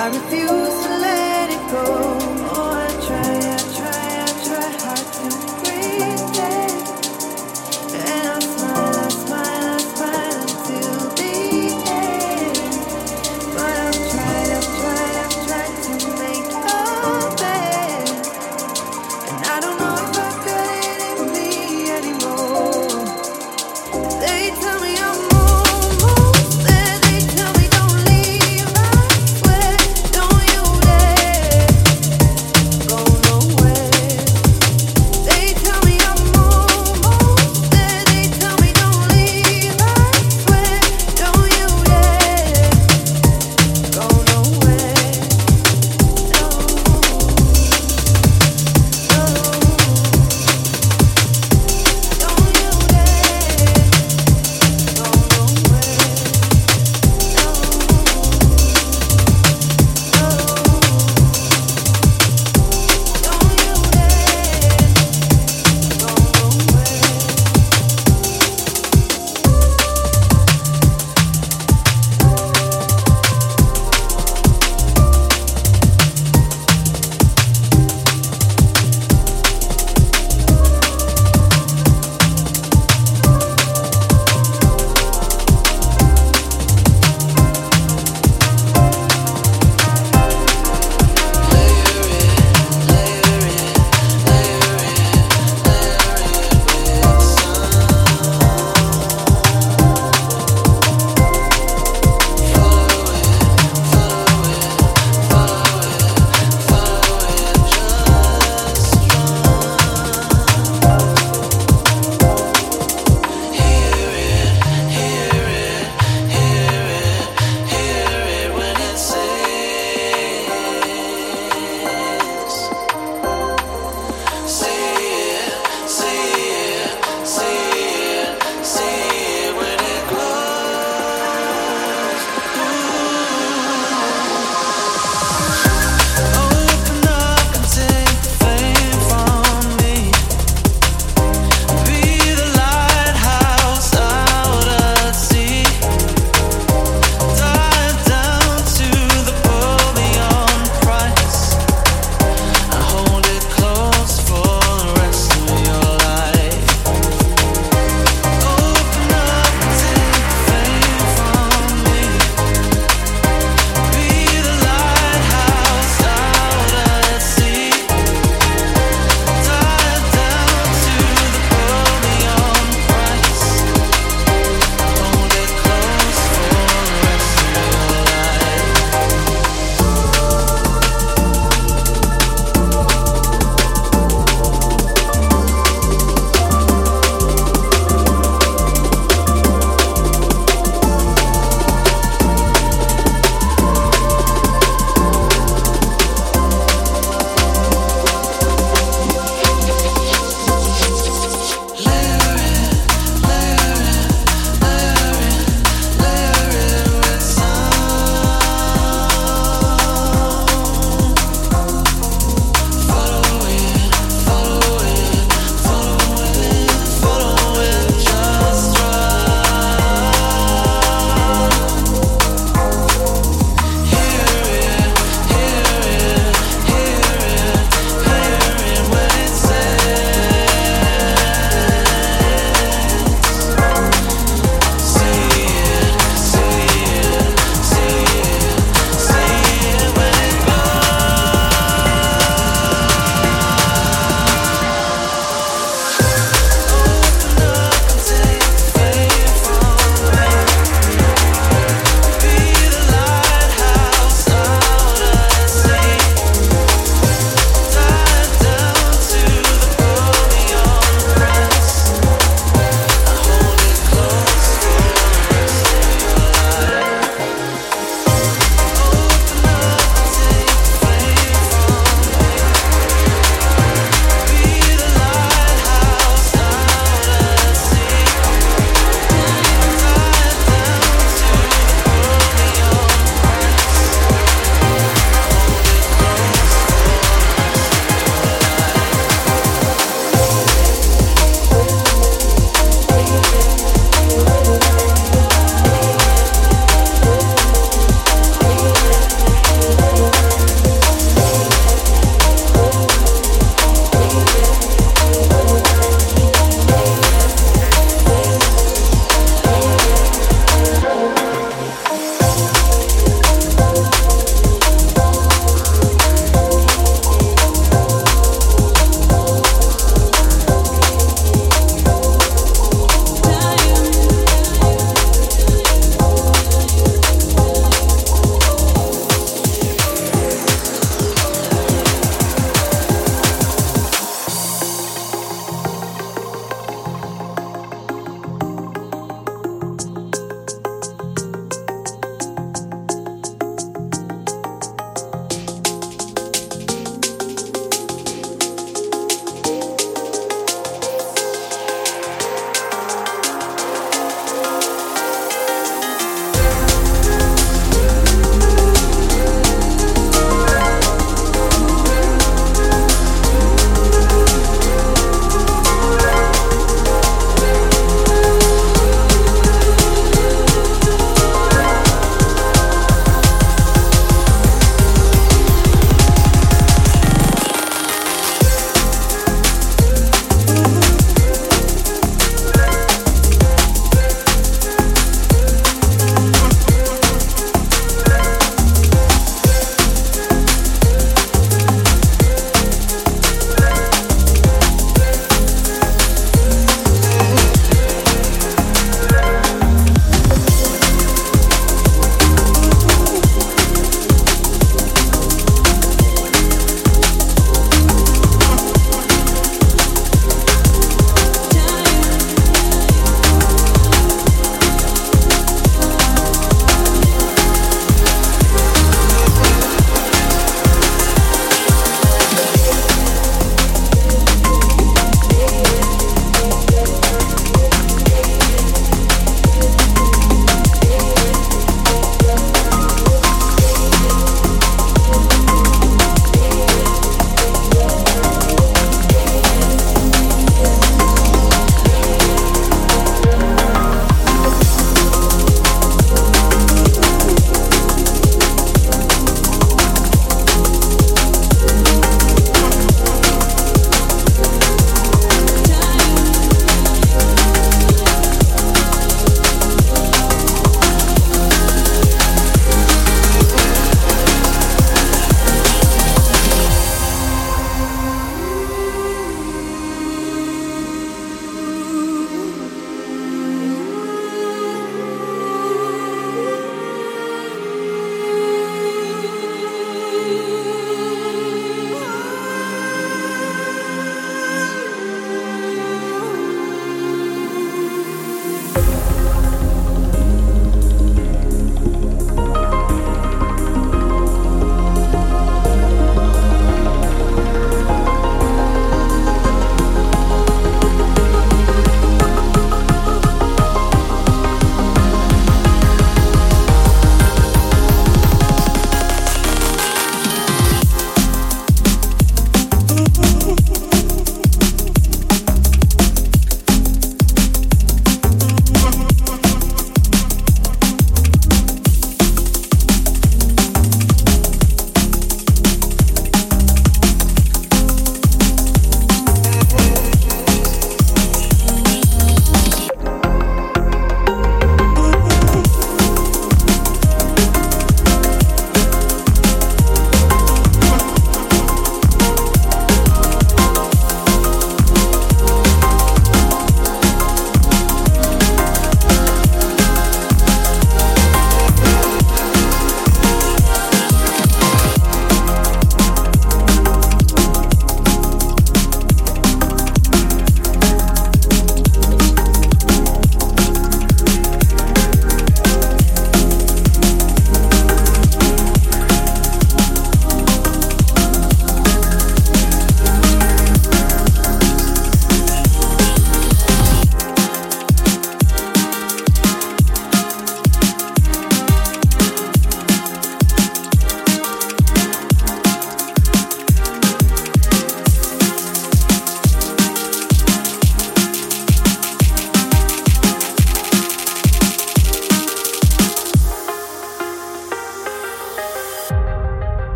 I refuse to let it go.